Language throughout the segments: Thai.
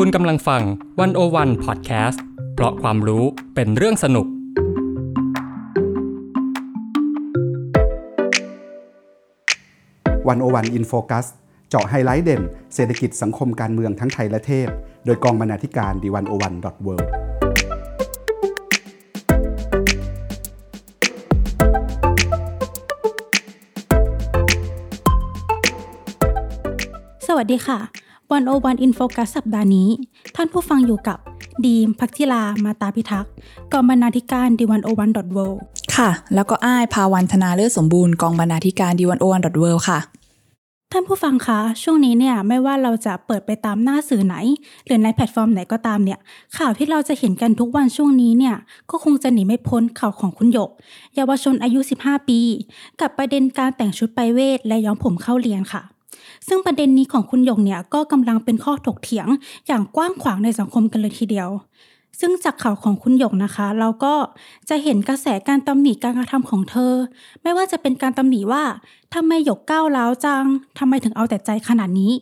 คุณกำลังฟัง One-O-One Podcast เพราะความรู้เป็นเรื่องสนุก One-O-One In Focus เจาะไฮไลท์เด่น เศรษฐกิจสังคมการเมืองทั้งไทยและเทศ โดยกองบรรณาธิการ The One-O-One dot Worldสวัสดีค่ะ One-O-One In Focus สัปดาห์นี้ ท่านผู้ฟังอยู่กับ ดรีม ภัคจิรามาตาพิทักษ์กองบรรณาธิการ The One-O-One dot Worldค่ะ แล้วก็อ้ายภาวันธนาเลือดสมบูรณ์กองบรรณาธิการดีวันโอวันดอทเวค่ะท่านผู้ฟังคะ ช่วงนี้เนี่ยไม่ว่าเราจะเปิดไปตามหน้าสื่อไหน หรือในแพลตฟอร์มไหนก็ตามเนี่ยข่าวที่เราจะเห็นกันทุกวันช่วงนี้เนี่ยก็คงจะหนีไม่พ้นข่าวของคุณหยก เยาวชนอายุ 15 ปี กับประเด็นการแต่งชุดไปเวทและย้อมผมเข้าเรียนค่ะ ซึ่งประเด็นนี้ของคุณหยกเนี่ยก็กำลังเป็นข้อถกเถียงอย่างกว้างขวางในสังคมกันเลยทีเดียว ซึ่งจากข่าวของคุณหยกนะคะ เราก็จะเห็นกระแสการตำหนิการกระทำของเธอ ไม่ว่าจะเป็นการตำหนิว่าทำไมหยกก้าวร้าวจังทำไมถึงเอาแต่ใจขนาดนี้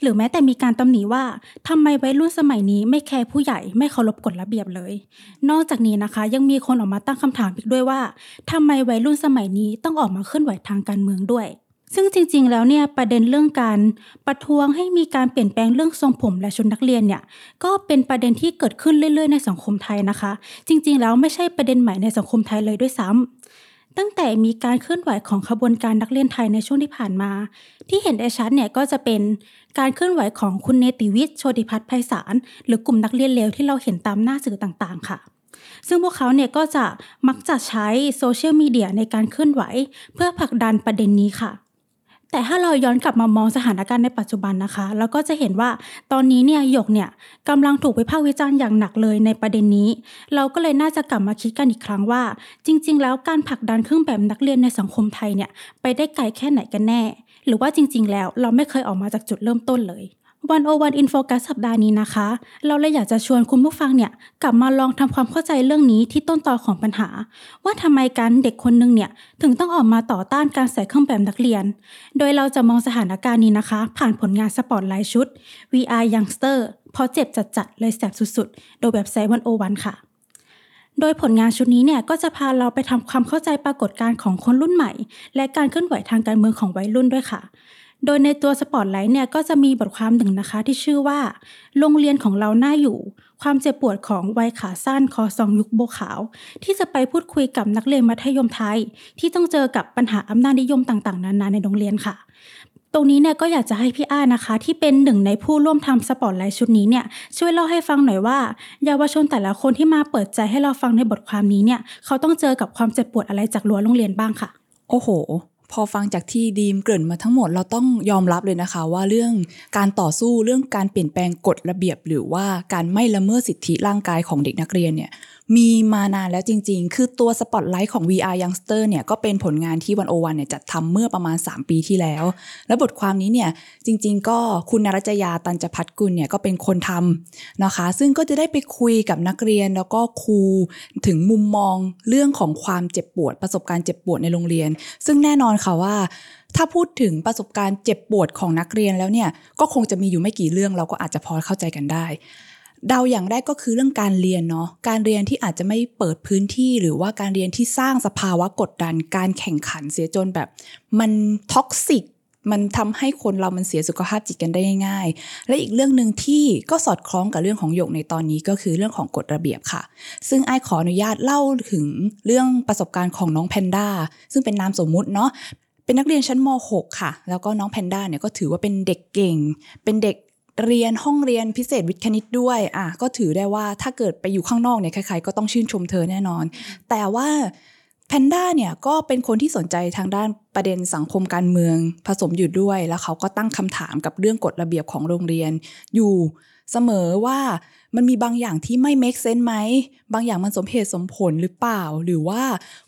หรือแม้แต่มีการตำหนิว่าทำไมวัยรุ่นสมัยนี้ไม่แคร์ผู้ใหญ่ไม่เคารพกฎระเบียบเลย นอกจากนี้นะคะ ยังมีคนออกมาตั้งคำถามอีกด้วยว่าทำไมวัยรุ่นสมัยนี้ต้องออกมาเคลื่อนไหวทางการเมืองด้วย ซึ่งจริงๆ แล้วเนี่ยประเด็นเรื่องการประท้วงให้มีการเปลี่ยนแปลงเรื่องทรงผมและชุดนักเรียนเนี่ยก็เป็นประเด็นที่เกิดขึ้นเรื่อยๆ ในสังคมไทยนะคะ จริงๆ แล้วไม่ใช่ประเด็นใหม่ในสังคมไทยเลยด้วยซ้ำตั้งแต่มีการเคลื่อนไหวของขบวนการนักเรียนไทยในช่วงที่ผ่านมา ที่เห็นได้ชัดเนี่ยก็จะเป็นการเคลื่อนไหวของคุณเนติวิทย์โชติพัฒน์ไพศาลหรือกลุ่มนักเรียนเลวที่เราเห็นตามหน้าสื่อต่างๆ ค่ะซึ่งพวกเขาเนี่ยก็จะมักจะใช้โซเชียลมีเดียในการเคลื่อนไหว เพื่อผลักดันประเด็นนี้ค่ะ แต่ถ้าเราย้อนกลับมามองสถานการณ์ในปัจจุบันนะคะ เราก็จะเห็นว่าตอนนี้เนี่ยหยกเนี่ยกำลังถูกวิพากษ์วิจารณ์อย่างหนักเลยในประเด็นนี้ เราก็เลยน่าจะกลับมาคิดกันอีกครั้งว่า จริง ๆ แล้วการผลักดันเครื่องแบบนักเรียนในสังคมไทยเนี่ยไปได้ไกลแค่ไหนกันแน่ หรือว่าจริง ๆ แล้วเราไม่เคยออกมาจากจุดเริ่มต้นเลย One-O-One In Focus สัปดาห์นี้นะคะ เราเลยอยากจะชวนคุณผู้ฟังเนี่ยกลับมาลองทำความเข้าใจเรื่องนี้ที่ต้นตอของปัญหา ว่าทำไมการเด็กคนหนึ่งเนี่ยถึงต้องออกมาต่อต้านการใส่เครื่องแบบนักเรียน โดยเราจะมองสถานการณ์นี้นะคะ ผ่านผลงานสปอตไลท์ชุด VR Youngster พราะเจ็บจัดๆเลยแสบสุดๆ โดยเว็บไซต์ One-O-One ค่ะโดยผลงานชุดนี้เนี่ยก็จะพาเราไปทำความเข้าใจปรากฏการณ์ของคนรุ่นใหม่ และการเคลื่อนไหวทางการเมืองของวัยรุ่นด้วยค่ะ โดยในตัวสปอตไลท์เนี่ยก็จะมีบทความหนึ่งนะคะที่ชื่อว่า โรงเรียนของเราน่าอยู่ ความเจ็บปวดของวัยขาสั้นคอซองยุคโบขาว ที่จะไปพูดคุยกับนักเรียนมัธยมไทย ที่ต้องเจอกับปัญหาอำนาจนิยมต่างๆ นานาในโรงเรียนค่ะ ตรงนี้เนี่ยก็อยากจะให้พี่อายนะคะ ที่เป็นหนึ่งในผู้ร่วมทำสปอตไลท์ชุดนี้เนี่ยช่วยเล่าให้ฟังหน่อยว่าเยาวชนแต่ละคนที่มาเปิดใจให้เราฟังในบทความนี้เนี่ยเขาต้องเจอกับความเจ็บปวดอะไรจากรั้วโรงเรียนบ้างค่ะ โอ้โห พอฟังจากที่ดีมเกริ่นมาทั้งหมดเราต้องยอมรับเลยนะคะ ว่าเรื่องการต่อสู้เรื่องการเปลี่ยนแปลงกฎระเบียบ หรือว่าการไม่ละเมิดสิทธิร่างกายของเด็กนักเรียนเนี่ย มีมานานแล้วจริง ๆ คือตัวสปอตไลท์ของ VR Youngster เนี่ยก็เป็นผลงานที่วันโอวันเนี่ยจัดทำเมื่อประมาณ 3 ปีที่แล้ว และบทความนี้เนี่ยจริง ๆ ก็คุณนรัจยาตันจพัฒกุลเนี่ยก็เป็นคนทำนะคะ ซึ่งก็จะได้ไปคุยกับนักเรียนแล้วก็ครูถึงมุมมองเรื่องของความเจ็บปวด ประสบการณ์เจ็บปวดในโรงเรียน ซึ่งแน่นอนค่ะว่าถ้าพูดถึงประสบการณ์เจ็บปวดของนักเรียนแล้วเนี่ยก็คงจะมีอยู่ไม่กี่เรื่องเราก็อาจจะพอเข้าใจกันได้ เดาอย่างแรกก็คือเรื่องการเรียนเนาะการเรียนที่อาจจะไม่เปิดพื้นที่หรือว่าการเรียนที่สร้างสภาวะกดดัน การแข่งขันเสียจนแบบ มัน toxic มันทำให้คนเรามันเสียสุขภาพจิตกันได้ง่ายๆ และอีกเรื่องหนึ่งที่ก็สอดคล้องกับเรื่องของหยกในตอนนี้ก็คือเรื่องของกฎระเบียบค่ะ ซึ่งไอ้ขออนุญาตเล่าถึงเรื่องประสบการณ์ของน้องแพนด้าซึ่งเป็นนามสมมุติเนาะเป็นนักเรียนชั้นม .6 ค่ะ แล้วก็น้องแพนด้าเนี่ยก็ถือว่าเป็นเด็กเก่ง เป็นเด็ก เรียนห้องเรียนพิเศษวิทย์คณิตด้วยอะก็ถือได้ว่าถ้าเกิดไปอยู่ข้างนอกเนี่ยใครๆก็ต้องชื่นชมเธอแน่นอน แต่ว่าแพนด้าเนี่ยก็เป็นคนที่สนใจทางด้านประเด็นสังคมการเมืองผสมอยู่ด้วย แล้วเขาก็ตั้งคำถามกับเรื่องกฎระเบียบของโรงเรียน อยู่เสมอว่ามันมีบางอย่างที่ไม่ make sense ไหม บางอย่างมันสมเหตุสมผลหรือเปล่า หรือว่า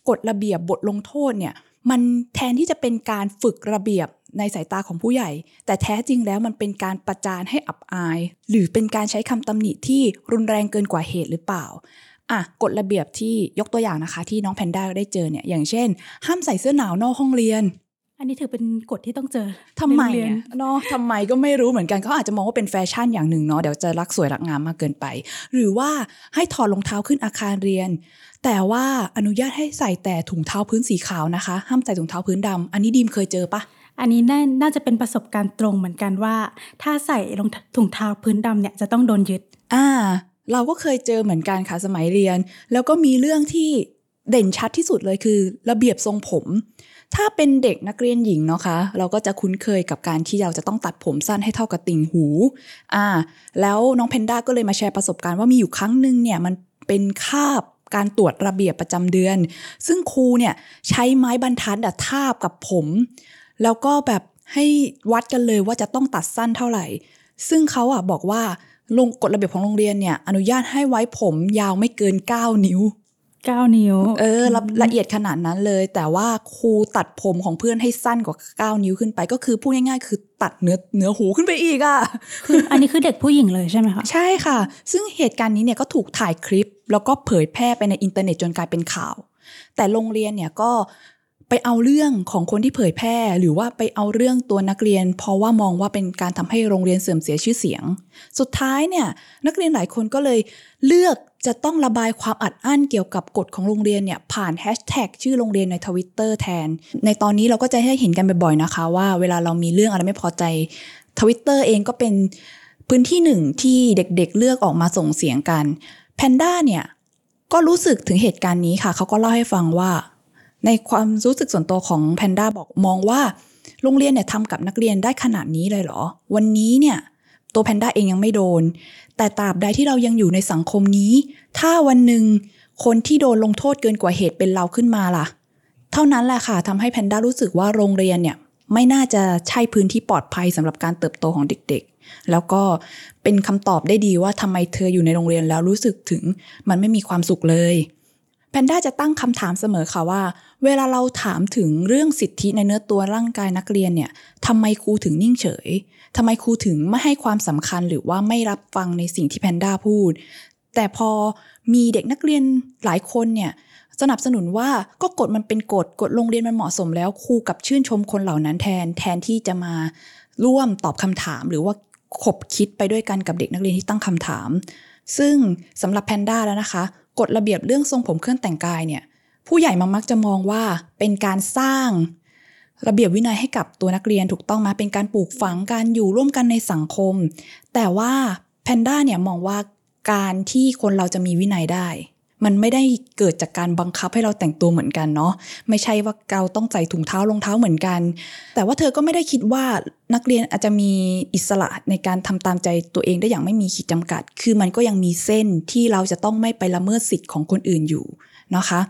กฎระเบียบบทลงโทษเนี่ย มันแทนที่จะเป็นการฝึกระเบียบ ในสายตาของผู้ใหญ่ แต่แท้จริงแล้วมันเป็นการประจานให้อับอาย หรือเป็นการใช้คำตำหนิที่รุนแรงเกินกว่าเหตุหรือเปล่าอะกฎระเบียบที่ยกตัวอย่างนะคะ ที่น้องแพนด้าได้เจอเนี่ยอย่างเช่น ห้ามใส่เสื้อหนาวนอกห้องเรียน อันนี้ถือเป็นกฎที่ต้องเจอทำไมในโรงเรียนอะเนาะทำไมก็ไม่รู้เหมือนกันเขาอาจจะมองว่าเป็นแฟชั่นอย่างหนึ่งเนาะเดี๋ยวจะรักสวยรักงามมากเกินไป หรือว่าให้ถอดรองเท้าขึ้นอาคารเรียน แต่ว่าอนุญาตให้ใส่แต่ถุงเท้าพื้นสีขาวนะคะ ห้ามใส่ถุงเท้าพื้นดำอันนี้ดีมเคยเจอปะ อันนี้น่าน่าจะเป็นประสบการณ์ตรงเหมือนกันว่า ถ้าใส่รองถุงเท้าพื้นดำเนี่ยจะต้องโดนยึด อ่า เราก็เคยเจอเหมือนกันค่ะสมัยเรียน แล้วก็มีเรื่องที่เด่นชัดที่สุดเลยคือ ระเบียบทรงผม ถ้าเป็นเด็กนักเรียนหญิงเนาะคะ เราก็จะคุ้นเคยกับการที่เราจะต้องตัดผมสั้นให้เท่ากับติ่งหู อ่า แล้วน้องเพนด้าก็เลยมาแชร์ประสบการณ์ว่ามีอยู่ครั้งหนึ่งเนี่ยมันเป็นคาบการตรวจระเบียบประจำเดือน ซึ่งครูเนี่ยใช้ไม้บรรทัดทาบกับผม แล้วก็แบบให้วัดกันเลยว่าจะต้องตัดสั้นเท่าไหร่ ซึ่งเขาอะบอกว่าลงกฎระเบียบของโรงเรียนเนี่ย อนุญาตให้ไว้ผมยาวไม่เกิน 9 นิ้ว 9 นิ้ว เออละละเอียดขนาดนั้นเลย แต่ว่าครูตัดผมของเพื่อนให้สั้นกว่า 9 นิ้วขึ้นไป ก็คือพูดง่ายๆ คือตัดเนื้อเนื้อหูขึ้นไปอีกอะคืออันนี้คือเด็กผู้หญิงเลยใช่ไหมคะ ใช่ค่ะ ซึ่งเหตุการณ์นี้เนี่ยก็ถูกถ่ายคลิป แล้วก็เผยแพร่ไปในอินเทอร์เน็ตจนกลายเป็นข่าว แต่โรงเรียนเนี่ยก็ ไปเอาเรื่องของคนที่เผยแพร่ หรือว่าไปเอาเรื่องตัวนักเรียน เพราะว่ามองว่าเป็นการทำให้โรงเรียนเสื่อมเสียชื่อเสียง สุดท้ายเนี่ยนักเรียนหลายคนก็เลยเลือกจะต้องระบายความอัดอั้นเกี่ยวกับกฎของโรงเรียนเนี่ยผ่านแฮชแท็กชื่อโรงเรียนในทวิตเตอร์แทน ในตอนนี้เราก็จะให้เห็นกันบ่อยๆนะคะ ว่าเวลาเรามีเรื่องอะไรไม่พอใจทวิตเตอร์เองก็เป็นพื้นที่หนึ่งที่เด็กๆเลือกออกมาส่งเสียงกันแพนด้าเนี่ยก็รู้สึกถึงเหตุการณ์นี้ค่ะ เขาก็เล่าให้ฟังว่า ในความรู้สึกส่วนตัวของแพนด้าบอกมองว่าโรงเรียนเนี่ยทำกับนักเรียนได้ขนาดนี้เลยเหรอ วันนี้เนี่ยตัวแพนด้าเองยังไม่โดน แต่ตราบใดที่เรายังอยู่ในสังคมนี้ ถ้าวันหนึ่งคนที่โดนลงโทษเกินกว่าเหตุเป็นเราขึ้นมาล่ะ เท่านั้นแหละค่ะทำให้แพนด้ารู้สึกว่าโรงเรียนเนี่ยไม่น่าจะใช่พื้นที่ปลอดภัยสำหรับการเติบโตของเด็กๆ แล้วก็เป็นคำตอบได้ดีว่าทำไมเธออยู่ในโรงเรียนแล้วรู้สึกถึงมันไม่มีความสุขเลย แพนด้าจะตั้งคำถามเสมอค่ะว่า เวลาเราถามถึงเรื่องสิทธิในเนื้อตัวร่างกายนักเรียนเนี่ยทำไมครูถึงนิ่งเฉยทำไมครูถึงไม่ให้ความสำคัญหรือว่าไม่รับฟังในสิ่งที่แพนด้าพูด แต่พอมีเด็กนักเรียนหลายคนเนี่ยสนับสนุนว่าก็กฎมันเป็นกฎกฎโรงเรียนมันเหมาะสมแล้วครูกับชื่นชมคนเหล่านั้นแทนแทนที่จะมาร่วมตอบคำถามหรือว่าขบคิดไปด้วยกันกับเด็กนักเรียนที่ตั้งคำถาม ซึ่งสำหรับแพนด้าแล้วนะคะ กฎระเบียบเรื่องทรงผมเครื่องแต่งกายเนี่ย ผู้ใหญ่มักจะมองว่าเป็นการสร้าง ระเบียบวินัยให้กับตัวนักเรียนถูกต้องมาเป็นการปลูกฝังการอยู่ร่วมกันในสังคม แต่ว่าแพนด้าเนี่ยมองว่าการที่คนเราจะมีวินัยได้ มันไม่ได้เกิดจากการบังคับให้เราแต่งตัวเหมือนกันเนาะไม่ใช่ว่าเราต้องใส่ถุงเท้ารองเท้าเหมือนกัน แต่ว่าเธอก็ไม่ได้คิดว่านักเรียนอาจจะมีอิสระในการทำตามใจตัวเองได้อย่างไม่มีขีดจำกัด คือมันก็ยังมีเส้นที่เราจะต้องไม่ไปละเมิดสิทธิ์ของคนอื่นอยู่นะคะ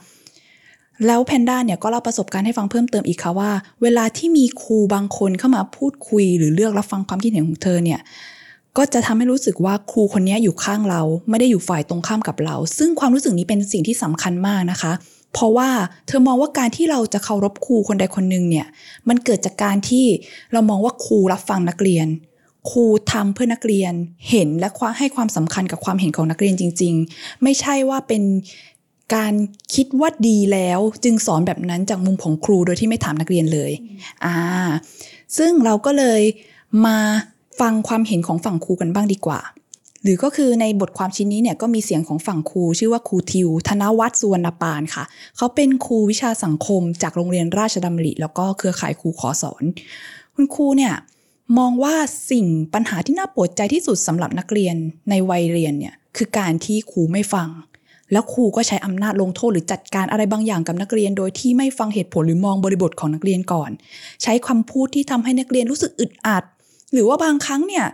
แล้วแพนด้าเนี่ยก็เล่าประสบการณ์ให้ฟังเพิ่มเติมอีกค่ะว่า เวลาที่มีครูบางคนเข้ามาพูดคุยหรือเลือกรับฟังความคิดเห็นของเธอเนี่ย ก็จะทำให้รู้สึกว่าครูคนนี้อยู่ข้างเรา ไม่ได้อยู่ฝ่ายตรงข้ามกับเรา ซึ่งความรู้สึกนี้เป็นสิ่งที่สำคัญมากนะคะ เพราะว่าเธอมองว่าการที่เราจะเคารพครูคนใดคนหนึ่งเนี่ยมันเกิดจากการที่เรามองว่าครูรับฟังนักเรียนครูทำเพื่อนักเรียนเห็นและให้ความสำคัญกับความเห็นของนักเรียนจริง ๆ ไม่ใช่ว่าเป็นการคิดว่าดีแล้วจึงสอนแบบนั้นจากมุมของครูโดยที่ไม่ถามนักเรียนเลย อ่า ซึ่งเราก็เลยมา ฟังความเห็นของฝั่งครูกันบ้างดีกว่า หรือก็คือในบทความชิ้นนี้เนี่ยก็มีเสียงของฝั่งครู ชื่อว่าครูทิว ธนวัฒน์สุวรรณปานค่ะ เขาเป็นครูวิชาสังคม จากโรงเรียนราชดำริ แล้วก็เครือข่ายครูขอสอน คุณครูเนี่ยมองว่าสิ่งปัญหาที่น่าปวดใจที่สุดสำหรับนักเรียนในวัยเรียนเนี่ยคือการที่ครูไม่ฟัง แล้วครูก็ใช้อำนาจลงโทษหรือจัดการอะไรบางอย่างกับนักเรียน โดยที่ไม่ฟังเหตุผลหรือมองบริบทของนักเรียนก่อน ใช้คำพูดที่ทำให้นักเรียนรู้สึกอึดอัด หรือว่าบางครั้งเนี่ย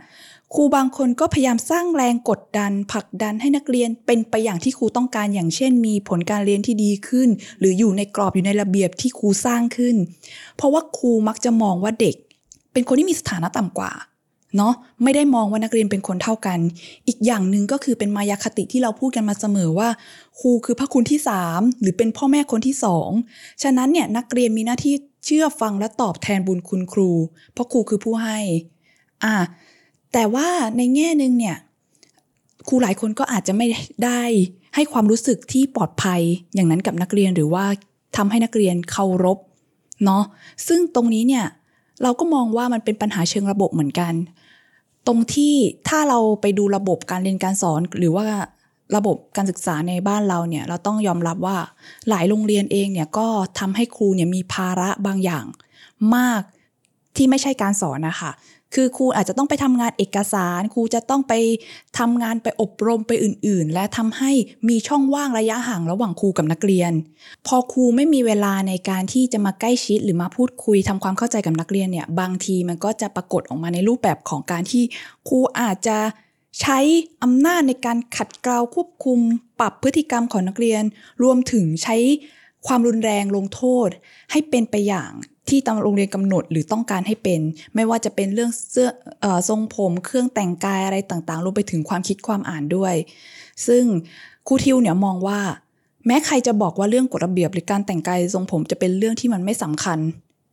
ครูบางคนก็พยายามสร้างแรงกดดันผลักดันให้นักเรียนเป็นไปอย่างที่ครูต้องการอย่างเช่น มีผลการเรียนที่ดีขึ้น หรืออยู่ในกรอบอยู่ในระเบียบที่ครูสร้างขึ้น เพราะว่าครูมักจะมองว่าเด็ก เป็นคนที่มีสถานะต่ำกว่าเนาะไม่ได้มองว่านักเรียนเป็นคนเท่ากัน อีกอย่างหนึ่งก็คือเป็นมายาคติที่เราพูดกันมาเสมอว่า ครูคือพระคุณที่สามหรือเป็นพ่อแม่คนที่สองฉะนั้นเนี่ยนักเรียนมีหน้าที่เชื่อฟังและตอบแทนบุญคุณครู เพราะครูคือผู้ให้ อ่า แต่ว่าในแง่หนึ่งเนี่ยครูหลายคนก็อาจจะไม่ได้ให้ความรู้สึกที่ปลอดภัยอย่างนั้นกับนักเรียนหรือว่าทำให้นักเรียนเคารพเนาะซึ่งตรงนี้เนี่ยเราก็มองว่ามันเป็นปัญหาเชิงระบบเหมือนกัน ตรงที่ถ้าเราไปดูระบบการเรียนการสอนหรือว่าระบบการศึกษาในบ้านเราเนี่ยเราต้องยอมรับว่าหลายโรงเรียนเองเนี่ยก็ทำให้ครูเนี่ยมีภาระบางอย่างมากที่ไม่ใช่การสอนนะคะ คือครูอาจจะต้องไปทำงานเอกสารครูจะต้องไปทำงานไปอบรมไปอื่น ๆ และทำให้มีช่องว่างระยะห่างระหว่างครูกับนักเรียน พอครูไม่มีเวลาในการที่จะมาใกล้ชิดหรือมาพูดคุยทำความเข้าใจกับนักเรียนเนี่ยบางทีมันก็จะปรากฏออกมาในรูปแบบของการที่ครูอาจจะใช้อำนาจในการขัดเกลาควบคุม ปรับพฤติกรรมของนักเรียน รวมถึงใช้ความรุนแรงลงโทษ ให้เป็นไปอย่าง ที่ตามโรงเรียนกำหนดหรือต้องการให้เป็น ไม่ว่าจะเป็นเรื่องเสื้อออทรงผมเครื่องแต่งกายอะไรต่างๆรวมไปถึงความคิดความอ่านด้วย ซึ่งครูทิวเนี่ยมองว่า แม้ใครจะบอกว่าเรื่องกฎระเบียบ หรือการแต่งกายทรงผมจะเป็นเรื่องที่มันไม่สำคัญ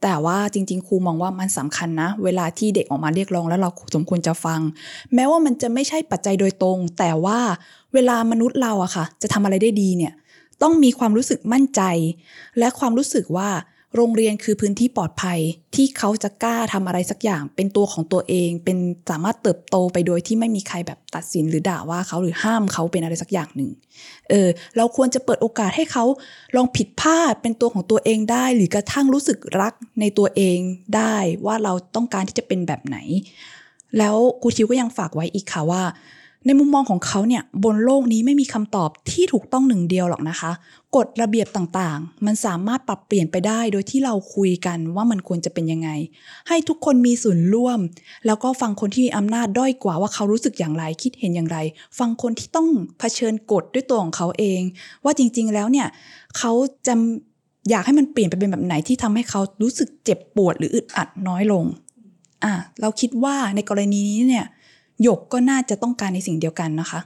แต่ว่าจริง ๆ ครูมองว่ามันสำคัญนะ เวลาที่เด็กออกมาเรียกร้องแล้วเราสมควรจะฟัง แม้ว่ามันจะไม่ใช่ปัจจัยโดยตรง แต่ว่าเวลามนุษย์เราอะค่ะ จะทำอะไรได้ดีเนี่ยต้องมีความรู้สึกมั่นใจ และความรู้สึกว่า โรงเรียนคือพื้นที่ปลอดภัยที่เขาจะกล้าทำอะไรสักอย่าง เป็นตัวของตัวเอง เป็นสามารถเติบโตไปโดยที่ไม่มีใครแบบตัดสินหรือด่าว่าเขาหรือห้ามเขาเป็นอะไรสักอย่างหนึ่งเออเราควรจะเปิดโอกาสให้เขาลองผิดพลาดเป็นตัวของตัวเองได้ หรือกระทั่งรู้สึกรักในตัวเองได้ว่าเราต้องการที่จะเป็นแบบไหน แล้วครูชิวก็ยังฝากไว้อีกค่ะว่า ในมุมมองของเขาเนี่ยบนโลกนี้ไม่มีคำตอบที่ถูกต้องหนึ่งเดียวหรอกนะคะ กฎระเบียบต่างๆ มันสามารถปรับเปลี่ยนไปได้โดยที่เราคุยกันว่ามันควรจะเป็นยังไง ให้ทุกคนมีส่วนร่วม แล้วก็ฟังคนที่มีอำนาจด้อยกว่าว่าเขารู้สึกอย่างไร คิดเห็นอย่างไร ฟังคนที่ต้องเผชิญกฎด้วยตัวของเขาเอง ว่าจริงๆแล้วเนี่ยเขาจะอยากให้มันเปลี่ยนไปเป็นแบบไหนที่ทำให้เขารู้สึกเจ็บปวดหรืออึดอัดน้อยลงอะเราคิดว่าในกรณีนี้เนี่ย หยกก็น่าจะต้องการในสิ่งเดียวกันนะคะ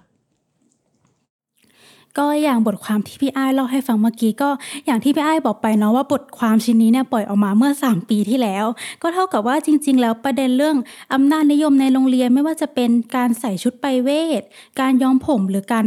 ก็อย่างบทความที่พี่อ้ายเล่าให้ฟังเมื่อกี้ก็อย่างที่พี่อ้ายบอกไปเนาะว่าบทความชิ้นนี้เนี่ยปล่อยออกมาเมื่อ 3 ปีที่แล้ว ก็เท่ากับว่าจริง ๆ แล้วประเด็นเรื่องอำนาจนิยมในโรงเรียนไม่ว่าจะเป็นการใส่ชุดไปเวท การย้อมผมหรือการ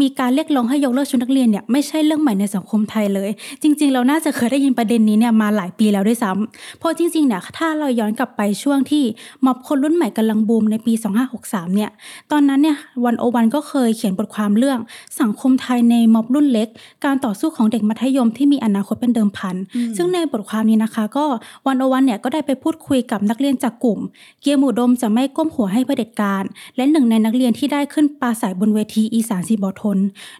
มีการเรียกร้องให้ยกเลิกชุดนักเรียนเนี่ยไม่ใช่เรื่องใหม่ในสังคมไทยเลย จริง ๆ เราน่าจะเคยได้ยินประเด็นนี้เนี่ยมาหลายปีแล้วด้วยซ้ำเพราะจริงๆเนี่ยถ้าเราย้อนกลับไปช่วงที่ม็อบคนรุ่นใหม่กำลังบูมในปี 2563 เนี่ยตอนนั้นเนี่ยวันโอวันก็เคยเขียนบทความเรื่องสังคมไทยในม็อบรุ่นเล็ก การต่อสู้ของเด็กมัธยมที่มีอนาคตเป็นเดิมพัน ซึ่งในบทความนี้นะคะ ก็วันโอวันเนี่ยก็ได้ไปพูดคุยกับนักเรียนจากกลุ่ม เกียร์หมูดมจะไม่ก้มหัวให้เผด็จการ และหนึ่งในนักเรียนที่ได้ขึ้นปราศัยบนเวทีอีสานสีบอทน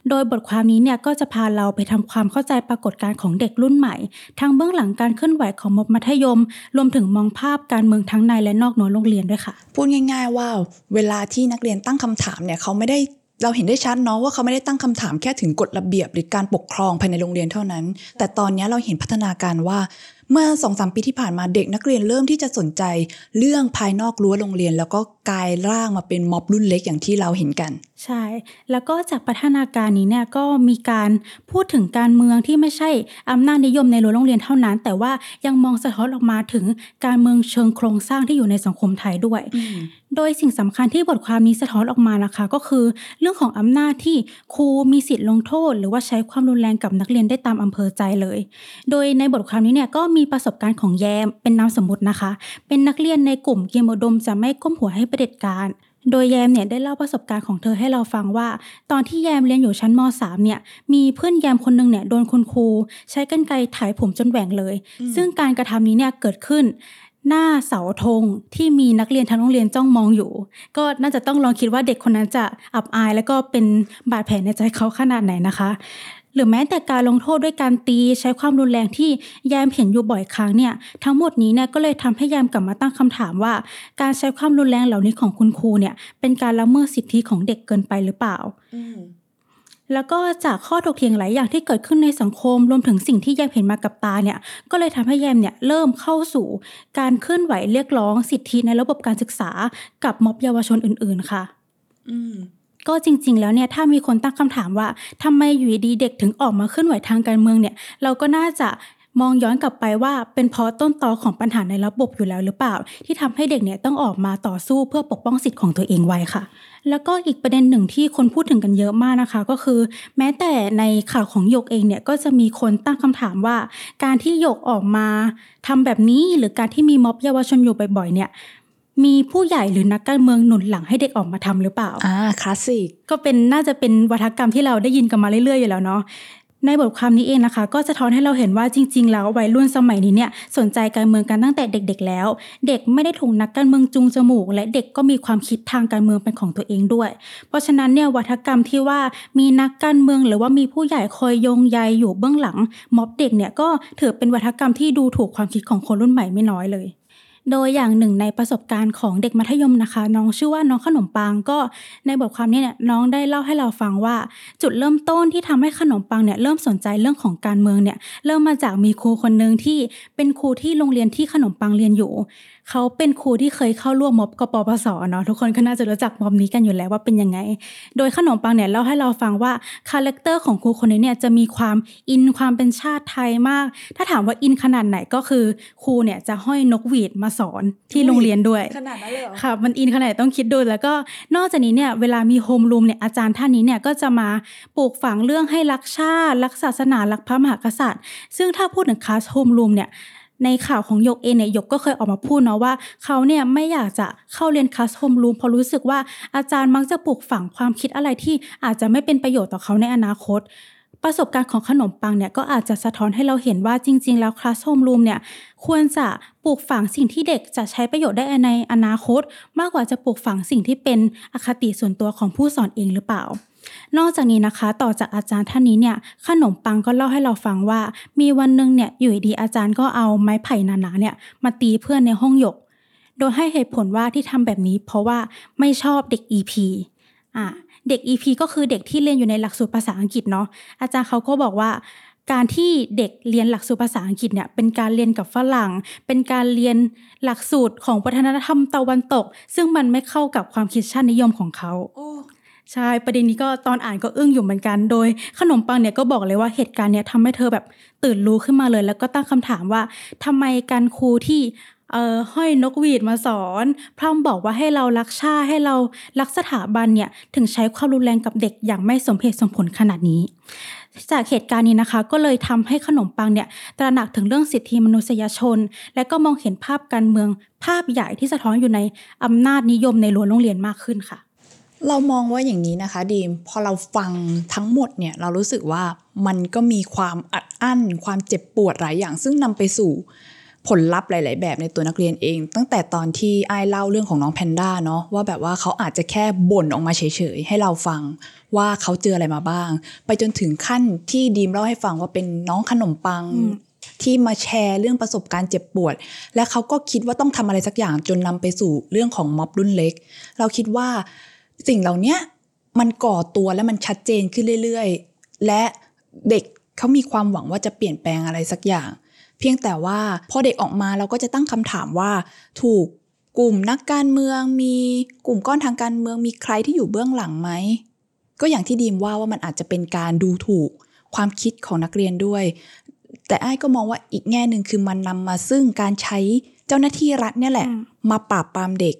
โดยบทความนี้เนี่ยก็จะพาเราไปทำความเข้าใจปรากฏการณ์ของเด็กรุ่นใหม่ ทั้งเบื้องหลังการเคลื่อนไหวของมบมัธยม รวมถึงมองภาพการเมืองทั้งในและนอกรั้วโรงเรียนด้วยค่ะ พูดง่าย ๆ ว่า เวลาที่นักเรียนตั้งคำถามเนี่ยเขาไม่ได้เราเห็นได้ชัดเนาะว่าเขาไม่ได้ตั้งคำถามแค่ถึงกฎระเบียบหรือการปกครองภายในโรงเรียนเท่านั้น แต่ตอนนี้เราเห็นพัฒนาการว่า เมื่อสองสามปีที่ผ่านมาเด็กนักเรียนเริ่มที่จะสนใจ เรื่องภายนอกรั้วโรงเรียน แล้วก็กลายร่างมาเป็นม็อบรุ่นเล็กอย่างที่เราเห็นกัน ใช่ แล้วก็จากพัฒนาการนี้เนี่ยก็มีการพูดถึงการเมืองที่ไม่ใช่อำนาจนิยมในรั้วโรงเรียนเท่านั้น แต่ว่ายังมองสะท้อนออกมาถึงการเมืองเชิงโครงสร้างที่อยู่ในสังคมไทยด้วย โดยสิ่งสำคัญที่บทความนี้สะท้อนออกมานะคะ ก็คือ เรื่องของอำนาจที่ครูมีสิทธิ์ลงโทษ หรือว่าใช้ความรุนแรงกับนักเรียนได้ตามอำเภอใจเลย โดยในบทความนี้เนี่ยก็มีประสบการณ์ของแยมเป็นนามสมมตินะคะ เป็นนักเรียนในกลุ่มเกียรมอุดมจะไม่ก้มหัวให้ประเผด็จการ โดยแยมเนี่ยได้เล่าประสบการณ์ของเธอให้เราฟังว่า ตอนที่แยมเรียนอยู่ชั้นม .3 เนี่ยมีเพื่อนแยมคนหนึงเนี่ยโดนคุณครูใช้กรรไกรถ่ายผมจนแหว่งเลย ซึ่งการกระทำนี้เนี่ยเกิดขึ้นหน้าเสาธงที่มีนักเรียนทั้งโรงเรียนจ้องมองอยู่ ก็น่าจะต้องลองคิดว่าเด็กคนนั้นจะอับอาย แล้วก็เป็นบาดแผลในใจเขาขนาดไหนนะคะห รือแม้แต่การลงโทษด้วยการตีใช้ความรุนแรงที่แยมเห็นอยู่บ่อยครั้งเนี่ยทั้งหมดนี้เนี่ยก็เลยทำให้แยมกลับมาตั้งคำถามว่า การใช้ความรุนแรงเหล่านี้ของคุณครูเนี่ยเป็นการละเมิดสิทธิของเด็กเกินไปหรือเปล่าแล้วก็จากข้อถกเถียงหลายอย่างที่เกิดขึ้นในสังคมรวมถึงสิ่งที่แยมเห็นมากับตาเนี่ยก็เลยทำให้แยมเนี่ยเริ่มเข้าสู่การเคลื่อนไหวเรียกร้องสิทธิในระบบการศึกษากับม็อบเยาวชนอื่น ๆ ค่ะ ก็จริง ๆ แล้วเนี่ยถ้ามีคนตั้งคำถามว่าทำไมอยู่ดีเด็กถึงออกมาเคลื่อนไหวทางการเมืองเนี่ย เราก็น่าจะมองย้อนกลับไปว่าเป็นเพราะต้นตอของปัญหาในระบบอยู่แล้วหรือเปล่า ที่ทำให้เด็กเนี่ยต้องออกมาต่อสู้เพื่อปกป้องสิทธิ์ของตัวเองไว้ค่ะ แล้วก็อีกประเด็นหนึ่งที่คนพูดถึงกันเยอะมากนะคะ ก็คือ แม้แต่ในข่าวของหยกเองเนี่ยก็จะมีคนตั้งคำถามว่า การที่หยกออกมาทำแบบนี้หรือการที่มีม็อบเยาวชนอยู่บ่อยๆเนี่ย มีผู้ใหญ่หรือนักการเมืองหนุนหลังให้เด็กออกมาทำหรือเปล่า อ่า คลาสสิก ก็เป็นน่าจะเป็นวัฒกรรมที่เราได้ยินกันมาเรื่อยๆอยู่แล้วเนาะ ในบทความนี้เองนะคะ ก็จะท้อนให้เราเห็นว่าจริง ๆ แล้ววัยรุ่นสมัยนี้เนี่ยสนใจการเมืองกันตั้งแต่เด็ก ๆ แล้ว เด็กไม่ได้ถูกนักการเมืองจูงจมูก และเด็กก็มีความคิดทางการเมืองเป็นของตัวเองด้วย เพราะฉะนั้นเนี่ยวัฒกรรมที่ว่ามีนักการเมืองหรือว่ามีผู้ใหญ่คอยโยงใยอยู่เบื้องหลังม็อบเด็กเนี่ยก็ถือเป็นวัฒกรรมที่ดูถูกความคิดของคนรุ่นใหม่ไม่น้อยเลย โดยอย่างหนึ่งในประสบการณ์ของเด็กมัธยมนะคะ น้องชื่อว่าน้องขนมปังก็ในบทความนี้เนี่ยน้องได้เล่าให้เราฟังว่า จุดเริ่มต้นที่ทำให้ขนมปังเนี่ยเริ่มสนใจเรื่องของการเมืองเนี่ยเริ่มมาจากมีครูคนหนึ่งที่เป็นครูที่โรงเรียนที่ขนมปังเรียนอยู่ เขาเป็นครูที่เคยเข้าร่วมม็อบกปปสเนาะทุกคนก็น่าจะรู้จักม็อบนี้กันอยู่แล้วว่าเป็นยังไง โดยขนมปังเนี่ยเล่าให้เราฟังว่าคาแรคเตอร์ของครูคนนี้เนี่ยจะมีความอินความเป็นชาติไทยมาก ถ้าถามว่าอินขนาดไหนก็คือครูเนี่ยจะห้อยนกหวีดมาสอนที่โรงเรียนด้วยขนาดนั้นเลยเหรอค่ะมันอินขนาดไหนต้องคิดดูแล้วก็นอกจากนี้เนี่ยเวลามีโฮมรูมเนี่ยอาจารย์ท่านนี้เนี่ยก็จะมาปลูกฝังเรื่องให้รักชาติ รักศาสนารักพระมหากษัตริย์ ซึ่งถ้าพูดถึงคลาสโฮมรูมเนี่ย ในข่าวของหยกเองเนี่ยหยกก็เคยออกมาพูดเนาะว่าเขาเนี่ยไม่อยากจะเข้าเรียนคลาสโฮมรูมเพราะรู้สึกว่าอาจารย์มักจะปลูกฝังความคิดอะไรที่อาจจะไม่เป็นประโยชน์ต่อเขาในอนาคต ประสบการณ์ของขนมปังเนี่ยก็อาจจะสะท้อนให้เราเห็นว่าจริง ๆ แล้วคลาสโฮมรูมเนี่ยควรจะปลูกฝังสิ่งที่เด็กจะใช้ประโยชน์ได้ในอนาคต มากกว่าจะปลูกฝังสิ่งที่เป็นอคติส่วนตัวของผู้สอนเองหรือเปล่า นอกจากนี้นะคะ ต่อจากอาจารย์ท่านนี้เนี่ยขนมปังก็เล่าให้เราฟังว่า มีวันหนึ่งเนี่ยอยู่ดีๆอาจารย์ก็เอาไม้ไผ่หนาๆเนี่ยมาตีเพื่อนในห้องหยก โดยให้เหตุผลว่าที่ทำแบบนี้ เพราะว่าไม่ชอบเด็ก EP อ่าเด็ก EP ก็คือเด็กที่เรียนอยู่ในหลักสูตรภาษาอังกฤษเนาะอาจารย์เขาก็บอกว่าการที่เด็กเรียนหลักสูตรภาษาอังกฤษเนี่ยเป็นการเรียนกับฝรั่ง เป็นการเรียนหลักสูตรของวัฒนธรรมตะวันตก ซึ่งมันไม่เข้ากับความคิดชาตินิยมของเขาโอ้ ใช่ประเด็นนี้ก็ตอนอ่านก็อึ้งอยู่เหมือนกัน โดยขนมปังเนี่ยก็บอกเลยว่าเหตุการณ์เนี่ยทำให้เธอแบบตื่นรู้ขึ้นมาเลย แล้วก็ตั้งคำถามว่าทำไมการครูที่เอ่อห้อยนกหวีดมาสอน พร่ำบอกว่าให้เรารักชาติให้เรารักสถาบันเนี่ยถึงใช้ความรุนแรงกับเด็กอย่างไม่สมเหตุสมผลขนาดนี้ จากเหตุการณ์นี้นะคะ ก็เลยทำให้ขนมปังเนี่ยตระหนักถึงเรื่องสิทธิมนุษยชน และก็มองเห็นภาพการเมืองภาพใหญ่ที่สะท้อนอยู่ในอำนาจนิยมในรั้วโรงเรียนมากขึ้นค่ะ เรามองว่าอย่างนี้นะคะดีมพอเราฟังทั้งหมดเนี่ยเรารู้สึกว่ามันก็มีความอัดอั้น ความเจ็บปวดหลายอย่าง ซึ่งนำไปสู่ผลลัพธ์หลาย ๆ แบบในตัวนักเรียนเอง ตั้งแต่ตอนที่ไอ้ายเล่าเรื่องของน้องแพนด้าเนาะว่าแบบว่าเขาอาจจะแค่บ่นออกมาเฉย ๆ ให้เราฟังว่าเขาเจออะไรมาบ้าง ไปจนถึงขั้นที่ดีมเล่าให้ฟังว่าเป็นน้องขนมปังอืมที่มาแชร์เรื่องประสบการณ์เจ็บปวด และเขาก็คิดว่าต้องทำอะไรสักอย่างจนนำไปสู่เรื่องของม็อบรุ่นเล็ก เราคิดว่า สิ่งเหล่าเนี้ยมันก่อตัวและมันชัดเจนขึ้นเรื่อยๆ และเด็กเขามีความหวังว่าจะเปลี่ยนแปลงอะไรสักอย่าง เพียงแต่ว่าพอเด็กออกมาเราก็จะตั้งคำถามว่า ถูกกลุ่มนักการเมือง มีกลุ่มก้อนทางการเมืองมีใครที่อยู่เบื้องหลังไหมก็อย่างที่ดีมว่าว่ามันอาจจะเป็นการดูถูกความคิดของนักเรียนด้วย แต่ไอ้ายก็มองว่าอีกแง่หนึ่งคือมันนำมาซึ่งการใช้เจ้าหน้าที่รัฐเนี่ยแหละอืมมาปราบปรามเด็ก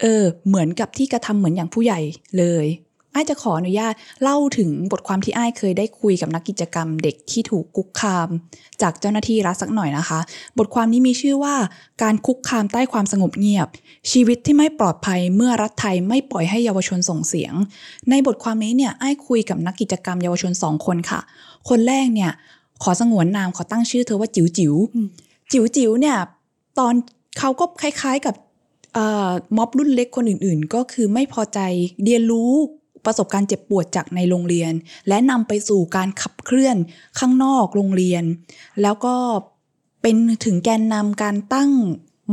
เออ เหมือนกับที่กระทำเหมือนอย่างผู้ใหญ่เลยไอ้ายจะขออนุญาตเล่าถึงบทความที่ไอ้ายเคยได้คุยกับนักกิจกรรมเด็กที่ถูกคุกคาม จากเจ้าหน้าที่รัฐสักหน่อยนะคะ บทความนี้มีชื่อว่า การคุกคามใต้ความสงบเงียบ ชีวิตที่ไม่ปลอดภัยเมื่อรัฐไทยไม่ปล่อยให้เยาวชนส่งเสียง ในบทความนี้เนี่ยไอ้ายคุยกับนักกิจกรรมเยาวชนสองคนค่ะ คนแรกเนี่ย ขอสงวนนามขอตั้งชื่อเธอว่าจิ๋วจิ๋วจิ๋วจิ๋วเนี่ย ตอนเขาก็คล้ายๆกับ ม็อบรุ่นเล็กคนอื่นๆ ก็คือไม่พอใจเรียนรู้ประสบการณ์เจ็บปวดจากในโรงเรียน และนำไปสู่การขับเคลื่อนข้างนอกโรงเรียน แล้วก็เป็นถึงแกนนำการตั้ง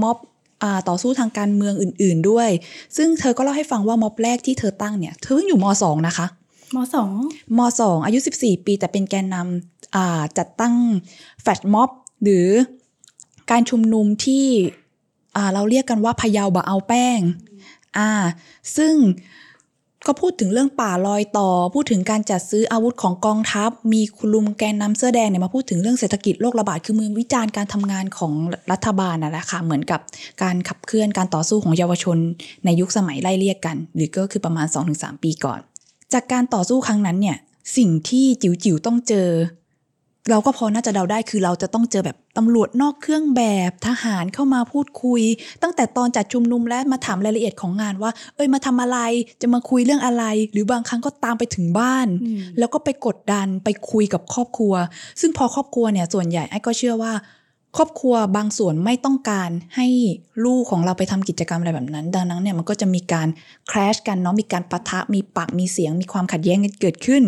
ม็อบอ่าต่อสู้ทางการเมืองอื่น ๆด้วย ซึ่งเธอก็เล่าให้ฟังว่าม็อบแรกที่เธอตั้งเนี่ยเธอเพิ่งอยู่ม .2 นะคะมสองม2 อายุ 14 ปีแต่เป็นแกนนำอ่าจัดตั้งแฟลชม็อบหรือการชุมนุมที่อ่า เราเรียกกันว่าพะเยาบะเอาแป้งอ่าซึ่งก็พูดถึงเรื่องป่าลอยต่อ พูดถึงการจัดซื้ออาวุธของกองทัพ มีคุณลุงแกนนำเสื้อแดงเนี่ยมาพูดถึงเรื่องเศรษฐกิจโรคระบาดคือมือวิจารณ์การทำงานของรัฐบาลน่ะแหละค่ะเหมือนกับการขับเคลื่อนการต่อสู้ของเยาวชน ในยุคสมัยไล่เรียกกัน หรือก็คือประมาณ 2-3 ปีก่อน จากการต่อสู้ครั้งนั้นเนี่ยสิ่งที่จิ๋วจิ๋วต้องเจอ เราก็พอน่าจะเดาได้คือเราจะต้องเจอแบบตำรวจนอกเครื่องแบบทหารเข้ามาพูดคุย ตั้งแต่ตอนจัดชุมนุมและมาถามรายละเอียดของงานว่า เอ้ยมาทำอะไรจะมาคุยเรื่องอะไร หรือบางครั้งก็ตามไปถึงบ้านอืมแล้วก็ไปกดดันไปคุยกับครอบครัว ซึ่งพอครอบครัวเนี่ยส่วนใหญ่ไอ้ก็เชื่อว่า ครอบครัวบางส่วนไม่ต้องการให้ลูกของเราไปทำกิจกรรมอะไรแบบนั้น ดังนั้นเนี่ยมันก็จะมีการค a ชกันเนาะมีการปะทะมีปากมีเสียง มีความขัดแย้งกันเกิดขึ้น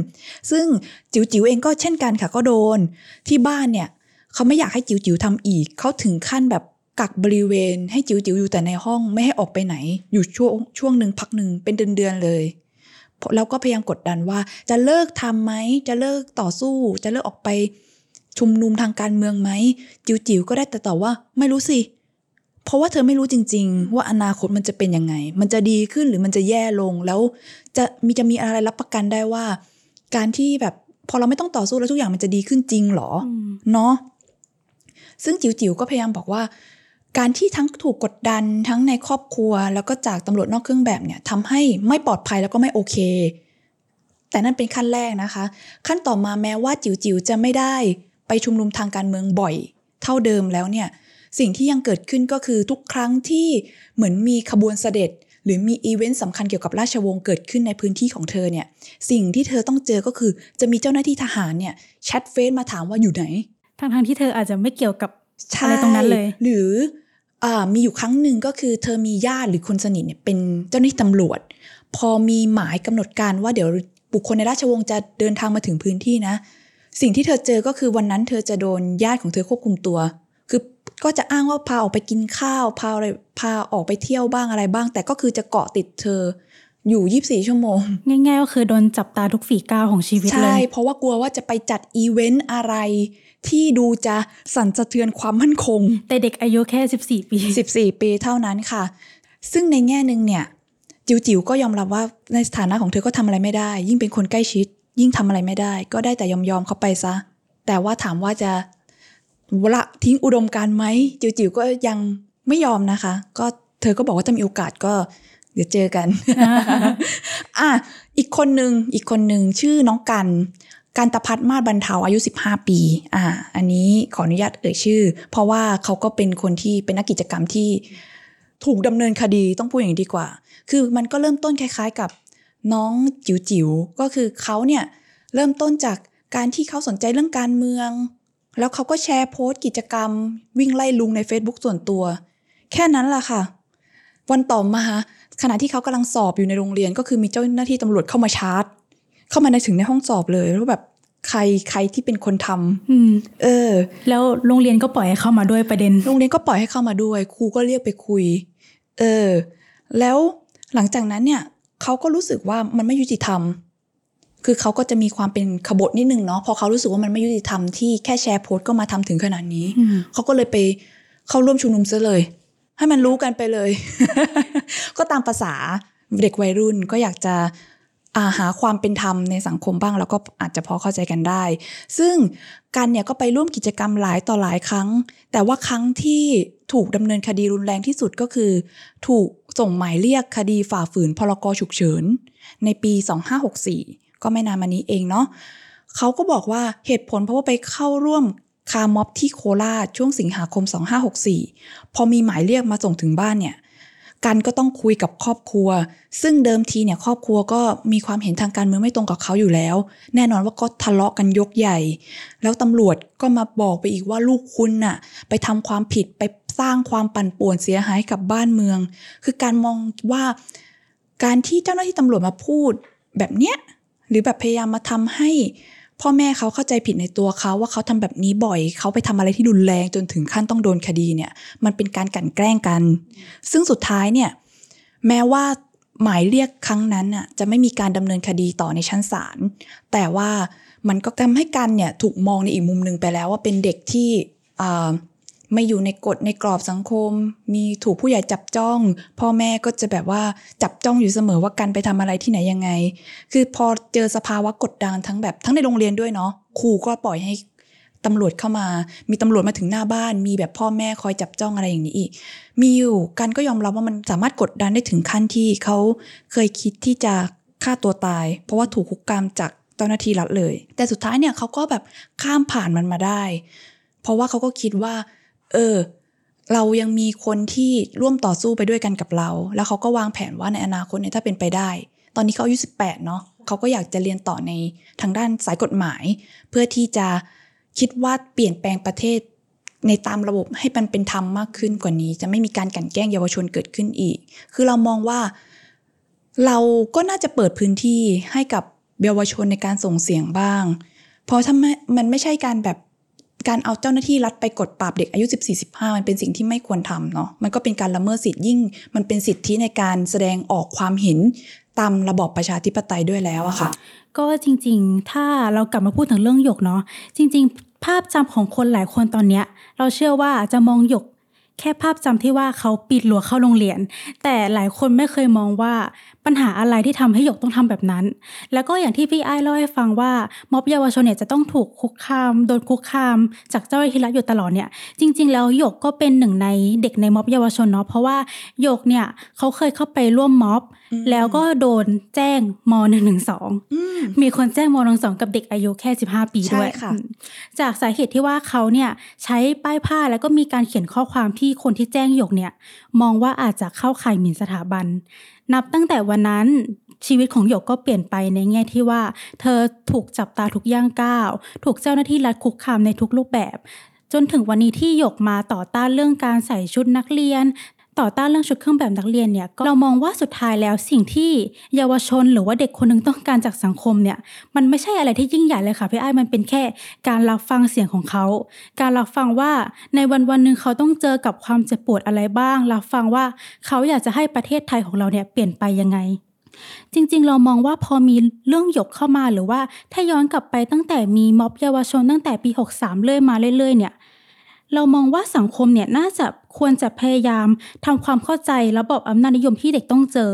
ซึ่งจิ๋วจิ๋วเองก็เช่นกันค่ะก็โดน ที่บ้านเนี่ยเขาไม่อยากให้จิ๋วจิ๋วทำอีก เขาถึงขั้นแบบกักบริเวณ ให้จิ๋วจิ๋วอยู่แต่ในห้องไม่ให้ออกไปไหน อยู่ช่วงช่วงหนึ่งพักหนึ่งเป็นเดือนๆเลยแล้วก็พยายามกดดันว่าจะเลิกทำไหมจะเลิกต่อสู้ จะเลิกออกไป ชุมนุมทางการเมืองไหม จิ๋วจิ๋วก็ได้แต่ตอบว่าไม่รู้สิ เพราะว่าเธอไม่รู้จริง ๆ ว่าอนาคตมันจะเป็นยังไง มันจะดีขึ้นหรือมันจะแย่ลงแล้วจะมีจะมีอะไรรับประกันได้ว่า การที่แบบพอเราไม่ต้องต่อสู้แล้วทุกอย่างมันจะดีขึ้นจริงเหรออืมเนาะซึ่งจิ๋วจิ๋วก็พยายามบอกว่า การที่ทั้งถูกกดดันทั้งในครอบครัว แล้วก็จากตำรวจนอกเครื่องแบบเนี่ยทำให้ไม่ปลอดภัยแล้วก็ไม่โอเค แต่นั่นเป็นขั้นแรกนะคะ ขั้นต่อมาแม้ว่าจิ๋วจิ๋วจะไม่ได้ ไปชุมนุมทางการเมืองบ่อย เท่าเดิมแล้วเนี่ยสิ่งที่ยังเกิดขึ้นก็คือทุกครั้งที่เหมือนมีขบวนเสด็จ หรือมีอีเวนต์สำคัญเกี่ยวกับราชวงศ์เกิดขึ้นในพื้นที่ของเธอเนี่ยสิ่งที่เธอต้องเจอก็คือจะมีเจ้าหน้าที่ทหารเนี่ยแชทเฟซมาถามว่าอยู่ไหนทั้งทางๆที่เธออาจจะไม่เกี่ยวกับอะไรตรงนั้นเลย หรืออ่ามีอยู่ครั้งหนึ่งก็คือเธอมีญาติหรือคนสนิทเนี่ยเป็นเจ้าหน้าที่ตำรวจ พอมีหมายกำหนดการว่าเดี๋ยวบุคคลในราชวงศ์จะเดินทางมาถึงพื้นที่นะ สิ่งที่เธอเจอก็คือวันนั้นเธอจะโดนญาติของเธอควบคุมตัว คือก็จะอ้างว่าพาออกไปกินข้าว พาอะไรพาออกไปเที่ยวบ้างอะไรบ้าง แต่ก็คือจะเกาะติดเธออยู่ 24 ชั่วโมง ง่ายๆก็คือโดนจับตาทุกฝีก้าวของชีวิตเลใช่ยเพราะว่ากลัวว่าจะไปจัดอีเวนต์อะไร ที่ดูจะสั่นสะเทือนความมั่นคง แต่เด็กอายุแค่ 14 ปี 14 ปีเท่านั้นค่ะ ซึ่งในแง่หนึ่งเนี่ย จิ๋วจิ๋วก็ยอมรับว่าในสถานะของเธอก็ทำอะไรไม่ได้ ยิ่งเป็นคนใกล้ชิด ยิ่งทำอะไรไม่ได้ ก็ได้แต่ยอมยอมเขาไปซะ แต่ว่าถามว่าจะละทิ้งอุดมการไหมจิ๋วจิ๋วก็ยังไม่ยอมนะคะ ก็เธอก็บอกว่าจะมีโอกาสก็ เดี๋ยวเจอกันอะอีกคนหนึ่งอีกคนหนึ่งชื่อน้องกันการตพัฒมาศบรรเทาอายุ 15 ปี อ่า อันนี้ขออนุญาตเอ่ยชื่อ เพราะว่าเขาก็เป็นคนที่เป็นนักกิจกรรมที่ถูกดำเนินคดีต้องพูดอย่างนี้ดีกว่า คือมันก็เริ่มต้นคล้ายๆ กับ น้องจิ๋วจิ๋วๆก็คือเขาเนี่ยเริ่มต้นจากการที่เขาสนใจเรื่องการเมือง แล้วเขาก็แชร์โพสต์กิจกรรม วิ่งไล่ลุงใน Facebook ส่วนตัว แค่นั้นแหละค่ะ วันต่อมาขณะที่เขากำลังสอบอยู่ในโรงเรียน ก็คือมีเจ้าหน้าที่ตำรวจเข้ามาชาร์จ เข้ามาในถึงในห้องสอบเลยแล้วแบบใครใครที่เป็นคนทำอืมเออ แล้วโรงเรียนก็ปล่อยให้เข้ามาด้วยประเด็น โรงเรียนก็ปล่อยให้เข้ามาด้วย ครูก็เรียกไปคุย เออ แล้วหลังจากนั้นเนี่ย เขาก็รู้สึกว่ามันไม่ยุติธรรม คือเขาก็จะมีความเป็นขบฏนิดนึงเนาะพอเขารู้สึกว่ามันไม่ยุติธรรมที่แค่แชร์โพสต์ก็มาทำถึงขนาดนี้อืมเขาก็เลยไปเข้าร่วมชุมนุมซะเลย ให้มันรู้กันไปเลย ก็ตามภาษาเด็กวัยรุ่นก็อยากจะอาหาความเป็นธรรมในสังคมบ้าง แล้วก็อาจจะพอเข้าใจกันได้ ซึ่งกันเนี่ยก็ไปร่วมกิจกรรมหลายต่อหลายครั้ง แต่ว่าครั้งที่ถูกดำเนินคดีรุนแรงที่สุดก็คือ ถูก ส่งหมายเรียกคดีฝ่าฝืนพรกฉุกเฉิน ในปี 2564 ก็ไม่นานมานี้เองเนาะเขาก็บอกว่าเหตุผลเพราะว่าไปเข้าร่วมคาร์ม็อบที่โคราชช่วงสิงหาคม 2564 พอมีหมายเรียกมาส่งถึงบ้านเนี่ยกันก็ต้องคุยกับครอบครัว ซึ่งเดิมทีเนี่ยครอบครัวก็มีความเห็นทางการเมืองไม่ตรงกับเขาอยู่แล้ว แน่นอนว่าก็ทะเลาะกันยกใหญ่ แล้วตำรวจก็มาบอกไปอีกว่าลูกคุณน่ะ ไปทำความผิดไป สร้างความปั่นป่วนเสียหายกับบ้านเมือง คือการมองว่าการที่เจ้าหน้าที่ตำรวจมาพูดแบบเนี้ยหรือแบบพยายามมาทำให้พ่อแม่เขาเข้าใจผิดในตัวเขาว่าเขาทำแบบนี้บ่อย เขาไปทำอะไรที่รุนแรงจนถึงขั้นต้องโดนคดีเนี่ย มันเป็นการกลั่นแกล้งกัน ซึ่งสุดท้ายเนี่ย แม้ว่าหมายเรียกครั้งนั้นน่ะจะไม่มีการดำเนินคดีต่อในชั้นศาลแต่ว่ามันก็ทำให้กันเนี่ยถูกมองในอีกมุมหนึ่งไปแล้วว่าเป็นเด็กที่อ ไม่อยู่ในกฎในกรอบสังคม มีถูกผู้ใหญ่จับจ้อง พ่อแม่ก็จะแบบว่าจับจ้องอยู่เสมอว่ากันไปทำอะไรที่ไหนยังไง คือพอเจอสภาวะกดดันทั้งแบบทั้งในโรงเรียนด้วยเนาะครูก็ปล่อยให้ตำรวจเข้ามา มีตำรวจมาถึงหน้าบ้าน มีแบบพ่อแม่คอยจับจ้องอะไรอย่างนี้อีก มีอยู่กันก็ยอมรับว่ามันสามารถกดดันได้ถึงขั้นที่เขาเคยคิดที่จะฆ่าตัวตาย เพราะว่าถูกคุกคามจากเจ้าหน้าที่รัฐเลย แต่สุดท้ายเนี่ยเขาก็แบบข้ามผ่านมันมาได้ เพราะว่าเขาก็คิดว่า เออ เรายังมีคนที่ร่วมต่อสู้ไปด้วยกันกับเรา แล้วเขาก็วางแผนว่าในอนาคตเนี่ยถ้าเป็นไปได้ ตอนนี้เขาอายุ18 เนาะเขาก็อยากจะเรียนต่อในทางด้านสายกฎหมาย เพื่อที่จะคิดว่าเปลี่ยนแปลงประเทศในตามระบบให้มันเป็นธรรมมากขึ้นกว่านี้ จะไม่มีการกันแกล้งเยาวชนเกิดขึ้นอีก คือเรามองว่า เราก็น่าจะเปิดพื้นที่ให้กับเยาวชนในการส่งเสียงบ้าง เพราะถ้าไมมันไม่ใช่การแบบ การเอาเจ้าหน้าที่รัฐไปกดปราบเด็กอายุ 14-15 มันเป็นสิ่งที่ไม่ควรทำเนาะมันก็เป็นการละเมิดสิทธิ์ยิ่ง มันเป็นสิทธิในการแสดงออกความเห็นตามระบอบประชาธิปไตยด้วยแล้วอะค่ะ ก็จริงๆ ถ้าเรากลับมาพูดถึงเรื่องหยกเนาะจริง ๆ ภาพจำของคนหลายคนตอนเนี้ย เราเชื่อว่าจะมองหยกแค่ภาพจำที่ว่าเขาปิดรั้วเข้าโรงเรียน แต่หลายคนไม่เคยมองว่า ปัญหาอะไรที่ทำให้หยกต้องทำแบบนั้น แล้วก็อย่างที่พี่ไอ้ายเล่าให้ฟังว่าม็อบเยาวชนเนี่ยจะต้องถูกคุกคามโดนคุกคาม จากเจ้าหน้าที่รัฐอยู่ตลอดเนี่ยจริง ๆ แล้วหยกก็เป็นหนึ่งในเด็กในม็อบเยาวชนเนาะเพราะว่าหยกเนี่ยเขาเคยเข้าไปร่วมม็อบอืมแล้วก็โดนแจ้งม .112 อืมมีคนแจ้งม .12 กับเด็กอายุแค่15ปีด้วยใช่ค่ะอืมจากสาเหตุที่ว่าเขาเนี่ยใช้ป้ายผ้าแล้วก็มีการเขียนข้อความที่คนที่แจ้งหยกเนี่ยมองว่าอาจจะเข้าข่ายหมิ่นสถาบัน นับตั้งแต่วันนั้นชีวิตของหยกก็เปลี่ยนไปในแง่ที่ว่า เธอถูกจับตาทุกย่างก้าว ถูกเจ้าหน้าที่รัฐคุกคามในทุกรูปแบบ จนถึงวันนี้ที่หยกมาต่อต้านเรื่องการใส่ชุดนักเรียน ต่อต้านเรื่องชุดเครื่องแบบนักเรียนเนี่ยก็เรามองว่าสุดท้ายแล้วสิ่งที่เยาวชนหรือว่าเด็กคนหนึ่งต้องการจากสังคมเนี่ยมันไม่ใช่อะไรที่ยิ่งใหญ่เลยค่ะพี่ไอ้มันเป็นแค่การรับฟังเสียงของเขา การรับฟังว่าในวันวันหนึ่งเขาต้องเจอกับความเจ็บปวดอะไรบ้าง รับฟังว่าเขาอยากจะให้ประเทศไทยของเราเนี่ยเปลี่ยนไปยังไงจริงๆ เรามองว่าพอมีเรื่องหยกเข้ามาหรือว่าถ้าย้อนกลับไปตั้งแต่มีม็อบเยาวชนตั้งแต่ปี 63 เรื่อยมาเรื่อยๆเนี่ยเรามองว่าสังคมเนี่ยน่าจะ ควรจะพยายามทำความเข้าใจระบบอำนาจนิยมที่เด็กต้องเจอ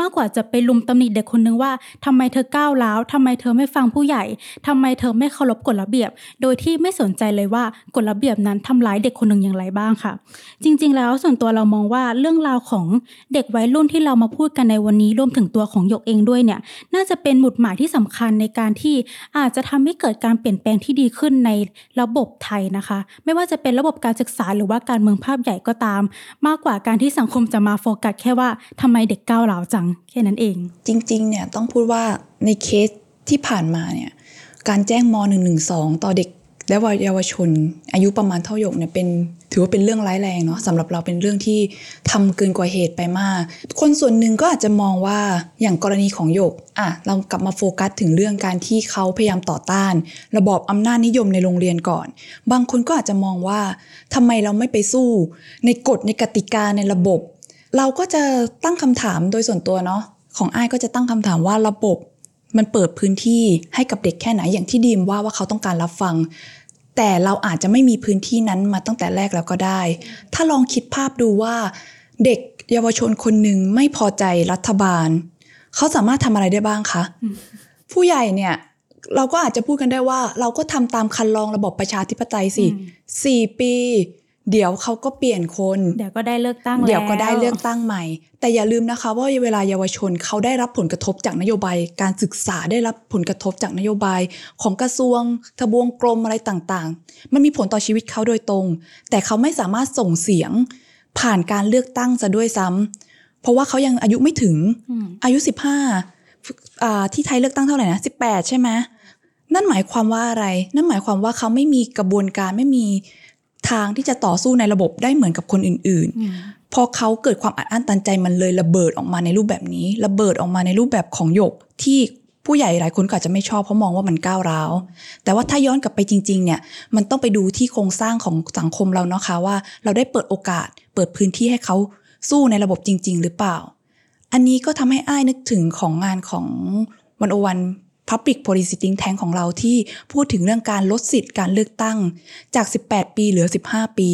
มากกว่าจะไปลุมตำหนิเด็กคนนึงว่าทำไมเธอก้าวร้าวทำไมเธอไม่ฟังผู้ใหญ่ทำไมเธอไม่เคารพกฎระเบียบ โดยที่ไม่สนใจเลยว่ากฎระเบียบนั้นทำร้ายเด็กคนหนึ่งอย่างไรบ้างค่ะ จริง ๆ แล้วส่วนตัวเรามองว่าเรื่องราวของเด็กวัยรุ่นที่เรามาพูดกันในวันนี้รวมถึงตัวของหยกเองด้วยเนี่ย น่าจะเป็นหมุดหมายที่สำคัญในการที่อาจจะทำให้เกิดการเปลี่ยนแปลงที่ดีขึ้นในระบบไทยนะคะ ไม่ว่าจะเป็นระบบการศึกษาหรือว่าการเมืองภาพใหญ่ก็ตาม มากกว่าการที่สังคมจะมาโฟกัสแค่ว่าทำไมเด็กก้าวร้าวจังแค่นั้นเอง จริงๆเนี่ยต้องพูดว่าในเคสที่ผ่านมาเนี่ยการแจ้งม .112 ต่อเด็ก และวัยเยาวชน อายุประมาณเท่าหยกเนี่ยเป็นถือว่าเป็นเรื่องร้ายแรงเนาะสำหรับเราเป็นเรื่องที่ทำเกินกว่าเหตุไปมาก คนส่วนหนึ่งก็อาจจะมองว่าอย่างกรณีของหยกอะเรากลับมาโฟกัสถึงเรื่องการที่เขาพยายามต่อต้าน ระบอบอำนาจนิยมในโรงเรียนก่อน บางคนก็อาจจะมองว่าทำไมเราไม่ไปสู้ ในกฎในกติกาในระบบ เราก็จะตั้งคำถามโดยส่วนตัวเนาะของอ้ายก็จะตั้งคำถามว่าระบบ มันเปิดพื้นที่ให้กับเด็กแค่ไหนอย่างที่ดีมว่าว่าเขาต้องการรับฟัง แต่เราอาจจะไม่มีพื้นที่นั้นมาตั้งแต่แรกแล้วก็ได้ ถ้าลองคิดภาพดูว่า เด็กเยาวชนคนหนึ่งไม่พอใจรัฐบาล เขาสามารถทำอะไรได้บ้างคะ ผู้ใหญ่เนี่ยเราก็อาจจะพูดกันได้ว่า เราก็ทำตามคันลองระบบประชาธิปไตยสิอืมสี่ปี เดี๋ยวเขาก็เปลี่ยนคน เดี๋ยวก็ได้เลือกตั้งแล้วเดี๋ยวก็ได้เลือกตั้งใหม่ แต่อย่าลืมนะคะ ว่าเวลาเยาวชนเขาได้รับผลกระทบจากนโยบาย การศึกษาได้รับผลกระทบจากนโยบาย ของกระทรวงทบวงกรมอะไรต่างๆ มันมีผลต่อชีวิตเขาโดยตรง แต่เขาไม่สามารถส่งเสียง ผ่านการเลือกตั้งซะด้วยซ้ำเพราะว่าเขายังอายุไม่ถึงอืมอายุ15อ่าที่ไทยเลือกตั้งเท่าไหร่นะ18ใช่ไหมนั่นหมายความว่าอะไร นั่นหมายความว่าเขาไม่มีกระบวนการไม่มี ทางที่จะต่อสู้ในระบบได้เหมือนกับคนอื่นอืมๆพอเขาเกิดความอัดอั้นตันใจมันเลยระเบิดออกมาในรูปแบบนี้ ระเบิดออกมาในรูปแบบของหยกที่ผู้ใหญ่หลายคนก็อาจจะไม่ชอบเพราะมองว่ามันก้าวร้าว แต่ว่าถ้าย้อนกลับไปจริงๆ เนี่ย มันต้องไปดูที่โครงสร้างของสังคมเราเนาะค่ะว่าเราได้เปิดโอกาส เปิดพื้นที่ให้เขาสู้ในระบบจริง ๆ หรือเปล่า อันนี้ก็ทำให้อ้ายนึกถึงของงานของวันโอวันพ Public Policy Think Tank ของเราที่พูดถึงเรื่องการลดสิทธิ์การเลือกตั้งจาก 18 ปีเหลือ 15 ปี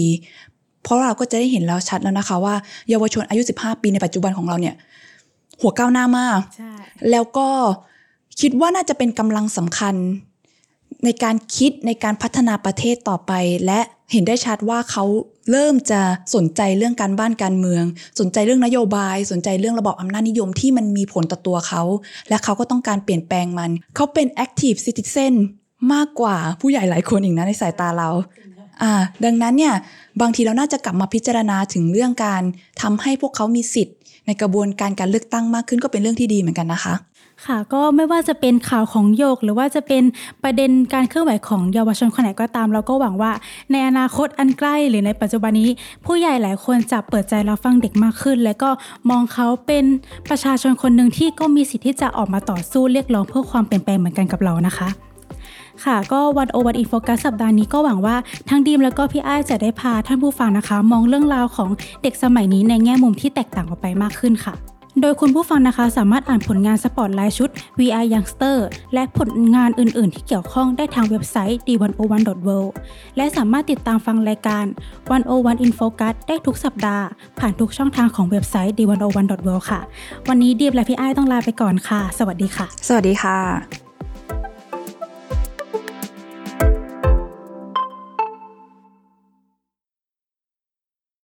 เพราะเราก็จะได้เห็นแล้วชัดแล้วนะคะว่าเยาวชนอายุ 15 ปีในปัจจุบันของเราเนี่ย หัวก้าวหน้ามากใช่แล้วก็คิดว่าน่าจะเป็นกำลังสำคัญในการคิดในการพัฒนาประเทศต่อไป และเห็นได้ชัดว่าเขา เริ่มจะสนใจเรื่องการบ้านการเมือง สนใจเรื่องนโยบาย สนใจเรื่องระบอบอำนาจนิยมที่มันมีผลต่อตัวเขา และเขาก็ต้องการเปลี่ยนแปลงมัน เขาเป็น active citizen มากกว่าผู้ใหญ่หลายคนอีกนะในสายตาเราอ่าดังนั้นเนี่ยบางทีเราน่าจะกลับมาพิจารณาถึงเรื่องการทำให้พวกเขามีสิทธิ์ ในกระบวนการการเลือกตั้งมากขึ้นก็เป็นเรื่องที่ดีเหมือนกันนะคะ ค่ะ ก็ไม่ว่าจะเป็นข่าวของโยก หรือว่าจะเป็นประเด็นการเคลื่อนไหวของเยาวชนคนไหนก็ตาม เราก็หวังว่าในอนาคตอันใกล้หรือในปัจจุบันนี้ ผู้ใหญ่หลายคนจะเปิดใจรับฟังเด็กมากขึ้น และก็มองเขาเป็นประชาชนคนหนึ่งที่ก็มีสิทธิ์ที่จะออกมาต่อสู้เรียกร้องเพื่อความเปลี่ยนแปลงเหมือนกันกับเรานะคะ ค่ะ ก็วันโอวันอินโฟกัสสัปดาห์นี้ก็หวังว่าทั้งดีมแล้วก็พี่อ้ายจะได้พาท่านผู้ฟังนะคะ มองเรื่องราวของเด็กสมัยนี้ในแง่มุมที่แตกต่างออกไปมากขึ้นค่ะโดยคุณผู้ฟังนะคะสามารถอ่านผลงานสปอร์ตไลท์ชุด VR Youngster และผลงานอื่น ๆ ที่เกี่ยวข้องได้ทางเว็บไซต์ the101.world และสามารถติดตามฟังรายการ 101 in Focus ได้ทุกสัปดาห์ ผ่านทุกช่องทางของเว็บไซต์ the101.world ค่ะ วันนี้ดีมและพี่อ้ายต้องลาไปก่อนค่ะ สวัสดีค่ะ สวัสดีค่ะ